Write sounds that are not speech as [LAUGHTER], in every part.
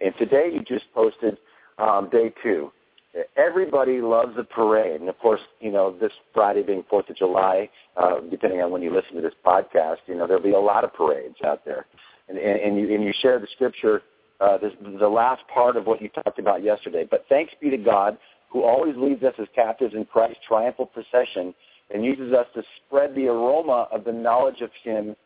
And today you just posted um, day two. Everybody loves a parade, and of course, you know this Friday being Fourth of July, uh, depending on when you listen to this podcast, you know there'll be a lot of parades out there, and and, and you and you share the scripture, uh, this, the last part of what you talked about yesterday. But thanks be to God who always leads us as captives in Christ's triumphal procession and uses us to spread the aroma of the knowledge of Him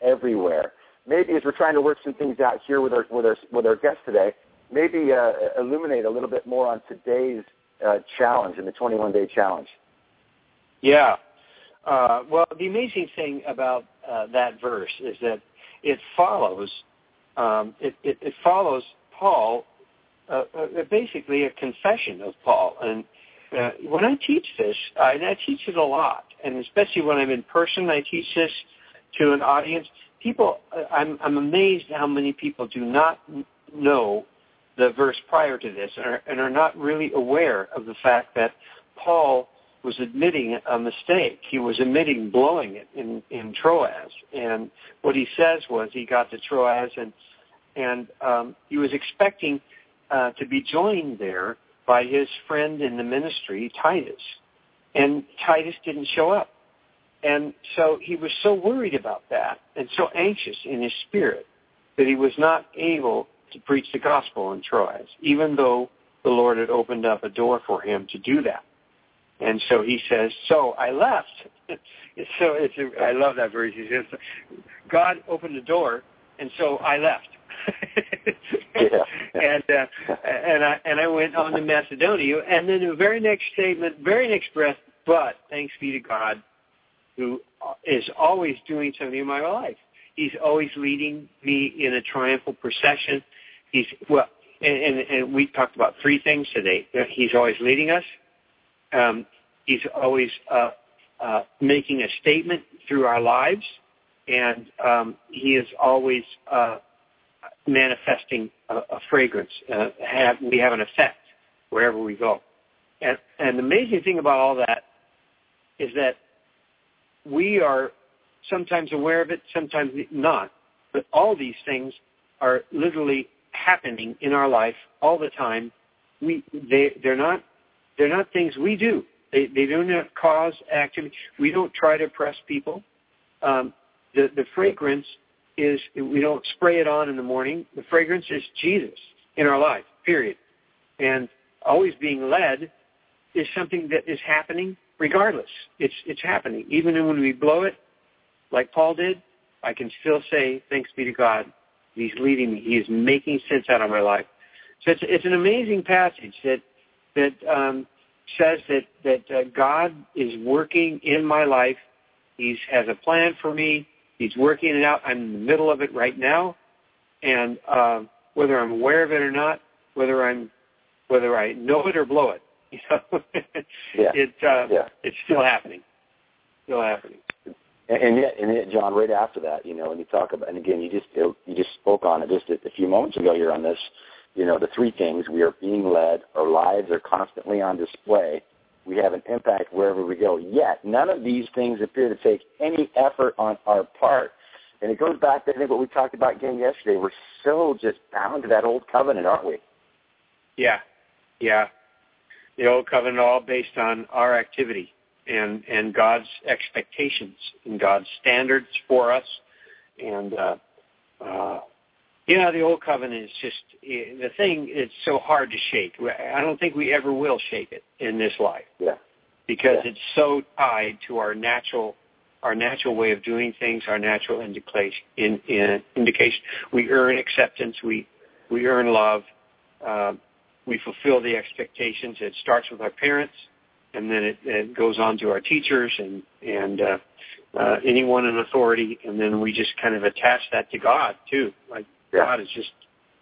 everywhere. Maybe as we're trying to work some things out here with our with our with our guests today, maybe uh, illuminate a little bit more on today's uh, challenge and the 21 day challenge. Yeah. Uh, well, the amazing thing about uh, that verse is that it follows um, it, it, it, follows Paul, uh, uh, basically a confession of Paul. And when I teach this, and I teach it a lot, and especially when I'm in person, I teach this to an audience. People, I'm, I'm amazed how many people do not know the verse prior to this and are, and are not really aware of the fact that Paul was admitting a mistake. He was admitting blowing it in, in Troas. And what he says was he got to Troas and and um, he was expecting uh, to be joined there by his friend in the ministry, Titus. And Titus didn't show up. And so he was so worried about that and so anxious in his spirit that he was not able to preach the gospel in Troas, even though the Lord had opened up a door for him to do that. And so he says, so I left. [LAUGHS] so it's a, I love that verse. He says, God opened the door, and so I left. [LAUGHS] yeah. and uh, and I and I went on to Macedonia, and then the very next statement, very next breath, but thanks be to God, who is always doing something in my life. He's always leading me in a triumphal procession he's well, and, and, and we talked about three things today. He's always leading us. Um, he's always uh, uh, making a statement through our lives, and um, he is always uh, manifesting a, a fragrance. Uh, have, we have an effect wherever we go. And, and the amazing thing about all that is that we are sometimes aware of it, sometimes not. But all these things are literally happening in our life all the time. We they they're not they're not things we do. They they do not cause activity. We don't try to impress people. Um, the the fragrance is we don't spray it on in the morning. The fragrance is Jesus in our life. Period. And always being led is something that is happening regardless. It's it's happening. Even when we blow it, like Paul did, I can still say, thanks be to God He's leading me. He is making sense out of my life. So it's, it's an amazing passage that that um, says that that uh, God is working in my life. He has a plan for me. He's working it out. I'm in the middle of it right now, and uh, whether I'm aware of it or not, whether I'm whether I know it or blow it, [LAUGHS] you know, yeah. it uh, yeah. it's still happening. Still happening. And, yet, and yet, John, right after that, you know, and you talk about, and again, you just you just spoke on it just a, a few moments ago here on this. You know, the three things we are being led, our lives are constantly on display. We have an impact wherever we go. Yet, none of these things appear to take any effort on our part. And it goes back to I think what we talked about again yesterday. We're so just bound to that old covenant, aren't we? Yeah, yeah. The old covenant all based on our activity and and God's expectations and God's standards for us. And uh, uh, you know, the old covenant is just the thing. It's so hard to shake. I don't think we ever will shake it in this life. Yeah. Because yeah. it's so tied to our natural our natural way of doing things, our natural indication. In, in indication, we earn acceptance. We we earn love. Uh, we fulfill the expectations. It starts with our parents and then it, it goes on to our teachers and and uh, uh, anyone in authority, and then we just kind of attach that to God too. Like yeah. God is just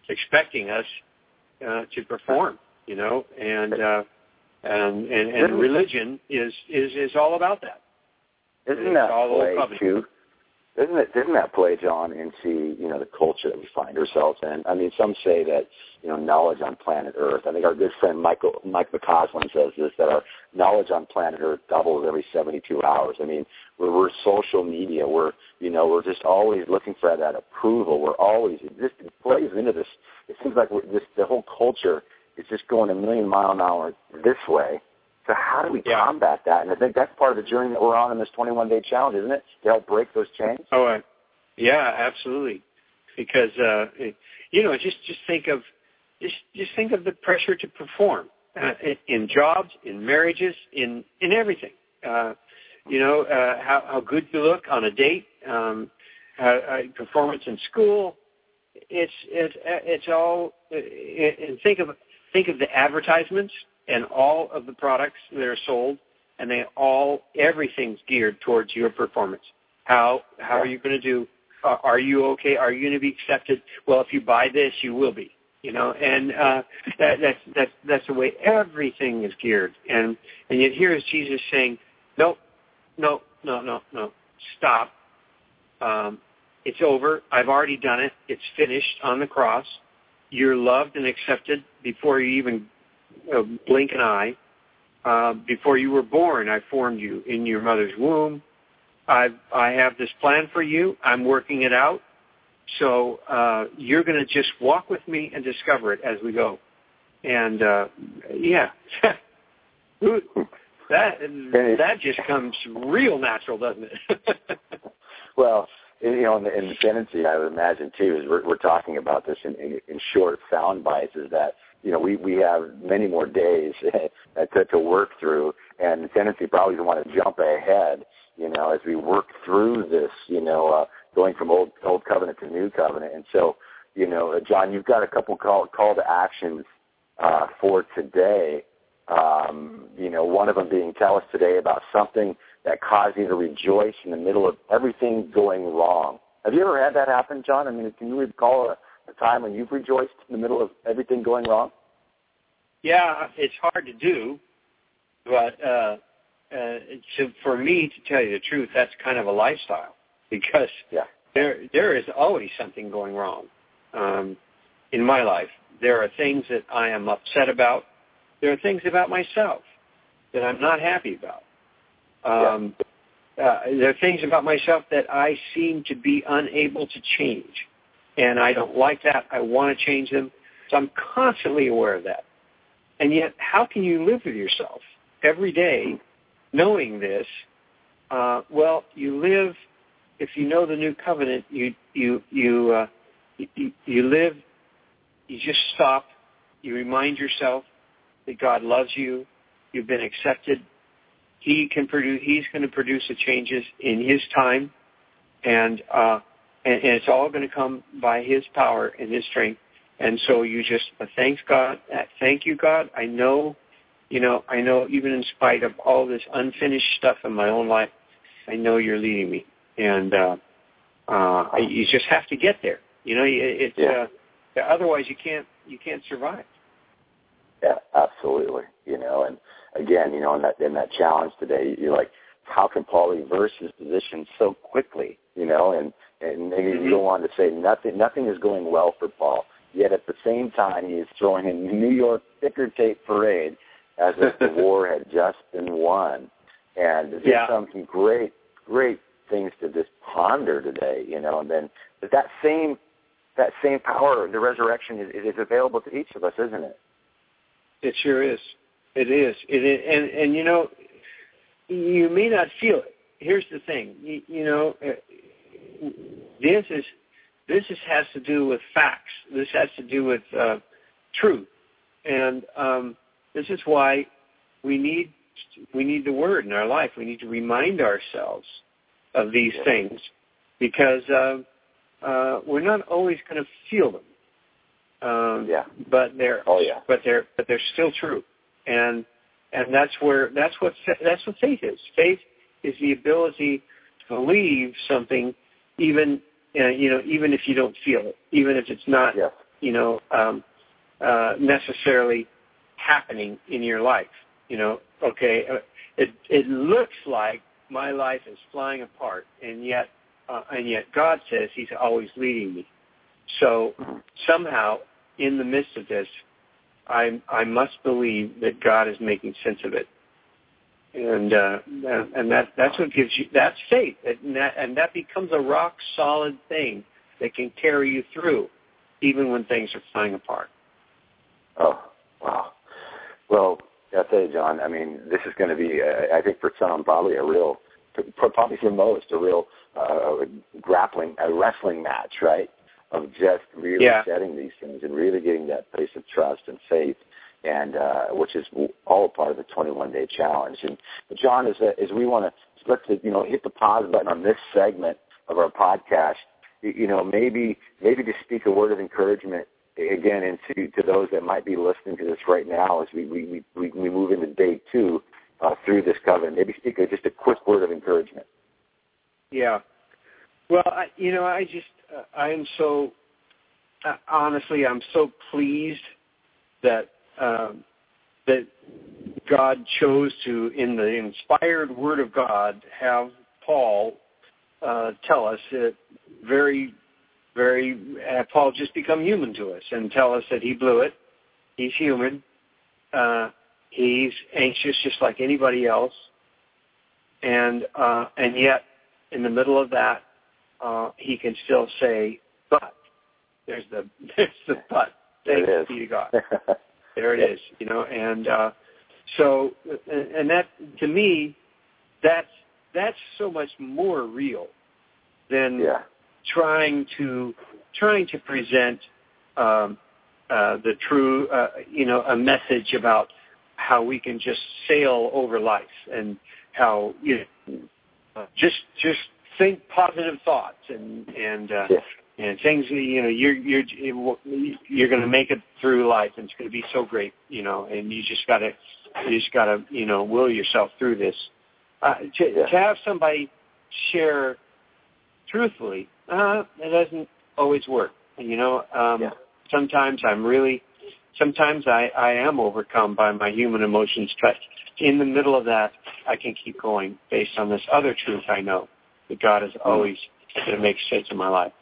expecting us uh, to perform, you know, and uh, and and, and religion is is is all about that. Isn't it's that all way too? Doesn't it doesn't that play, John, into you know the culture that we find ourselves in? I mean, some say that you know knowledge on planet Earth. I think our good friend Michael Mike McCausland says this that our knowledge on planet Earth doubles every 72 hours. I mean, we're, we're social media. We're you know we're just always looking for that approval. We're always this plays into this. It seems like we're, this the whole culture is just going a million mile an hour this way so how do we yeah. combat that? And I think that's part of the journey that we're on in this 21-day challenge, isn't it? To help break those chains. Oh, uh, yeah, absolutely. Because uh, you know, just just think of just just think of the pressure to perform uh, in jobs, in marriages, in in everything. Uh, you know, uh, how how good you look on a date, um, uh, uh, performance in school. It's it's it's all. And think of think of the advertisements and all of the products that are sold, and they all everything's geared towards your performance. How how are you going to do? Uh, are you okay? Are you going to be accepted? Well, if you buy this, you will be. You know, and uh, that, that's that's that's the way everything is geared. And and yet here is Jesus saying, no, no, no, no, no, stop. Um, it's over. I've already done it. It's finished on the cross. You're loved and accepted before you even blink an eye. Uh, before you were born, I formed you in your mother's womb. I I have this plan for you. I'm working it out. So uh, you're going to just walk with me and discover it as we go. And uh, yeah, [LAUGHS] that that just comes real natural, doesn't it? [LAUGHS] well, you know, in the, in the tendency, I would imagine too, is we're, we're talking about this in, in, in short sound bites, is that you know, we, we have many more days [LAUGHS] to, to work through, and the tendency probably to want to jump ahead, you know, as we work through this, you know, uh, going from old old covenant to new covenant. And so, you know, uh, John, you've got a couple call call to actions uh, for today. Um, you know, one of them being tell us today about something that caused you to rejoice in the middle of everything going wrong. Have you ever had that happen, John? I mean, can you recall a, a time when you've rejoiced in the middle of everything going wrong? Yeah, it's hard to do, but uh, uh, to, for me to tell you the truth, that's kind of a lifestyle [LAUGHS] because yeah. there there is always something going wrong um, in my life. There are things that I am upset about. There are things about myself that I'm not happy about. Um, yeah. uh, there are things about myself that I seem to be unable to change and I don't like that. I want to change them. So I'm constantly aware of that. And yet, how can you live with yourself every day knowing this? Uh, well, you live. If you know the new covenant, you you you uh, you, you live. You just stop. You remind yourself that God loves you. You've been accepted. He can produce. He's going to produce the changes in His time, and uh, and, and it's all going to come by His power and His strength. And so you just uh, thanks God, uh, thank you God. I know, you know, I know even in spite of all this unfinished stuff in my own life, I know you're leading me, and uh, uh, I, you just have to get there. You know, it's yeah. uh, otherwise you can't you can't survive. Yeah, absolutely. You know, and again, you know, in that in that challenge today, you're like, how can Paul reverse his position so quickly? You know, and and maybe mm-hmm. you go on to say nothing nothing is going well for Paul. Yet at the same time, he is throwing in New York ticker tape parade as if the [LAUGHS] war had just been won. And there's yeah. some great, great things to just ponder today, you know. And then, but that same that same power, the resurrection, is, is available to each of us, isn't it? It sure is. It is. It is. And and you know, you may not feel it. Here's the thing. You, you know, this is this is, has to do with facts. This has to do with uh, truth, and um, this is why we need we need the word in our life. We need to remind ourselves of these things because uh, uh, we're not always going to feel them. Um, yeah. But they're oh yeah. But they're but they're still true, and and that's where that's what that's what faith is. Faith is the ability to believe something even uh, you know even if you don't feel it, even if it's not you know um, uh, necessarily happening in your life. You know, okay, uh, it it looks like my life is flying apart, and yet uh, and yet God says He's always leading me. So Mm-hmm. somehow, in the midst of this, I I must believe that God is making sense of it, and uh, and that that's what gives you that's faith, and that and that becomes a rock solid thing that can carry you through, even when things are flying apart. Oh, wow. Well, I'll tell you, John. I mean, this is going to be, uh, I think, for some, probably a real, probably for most, a real uh, grappling, a wrestling match, right? Of just really Yeah. setting these things and really getting that place of trust and faith, and uh, which is all part of the 21 day challenge. And John, as as we want to let's you know hit the pause button on this segment of our podcast, you know maybe maybe to speak a word of encouragement again into to those that might be listening to this right now as we we we, we move into day two uh, through this covenant. Maybe speak a, just a quick word of encouragement. Yeah. Well, I, you know, I just uh, I am so honestly, I'm so pleased that um, that God chose to, in the inspired Word of God, have Paul uh, tell us that very, very uh, Paul just become human to us and tell us that he blew it. He's human. Uh, he's anxious just like anybody else, and uh, and yet in the middle of that, uh, he can still say, "But." There's the [LAUGHS] there's the but. Thanks There it is. be to God. [LAUGHS] There it is, you know, and uh, so and that to me, that's that's so much more real than yeah. trying to trying to present um, uh, the true, uh, you know, a message about how we can just sail over life and how you know, just just think positive thoughts and and uh, Yeah. and things you know you're you're you're going to make it through life and it's going to be so great you know and you just got to you just got to you know will yourself through this uh, to, Yeah. to have somebody share truthfully uh it doesn't always work you know um Yeah. sometimes i'm really sometimes i i am overcome by my human emotions but in the middle of that i can keep going based on this other truth i know that god is hmm. always going to make sense in my life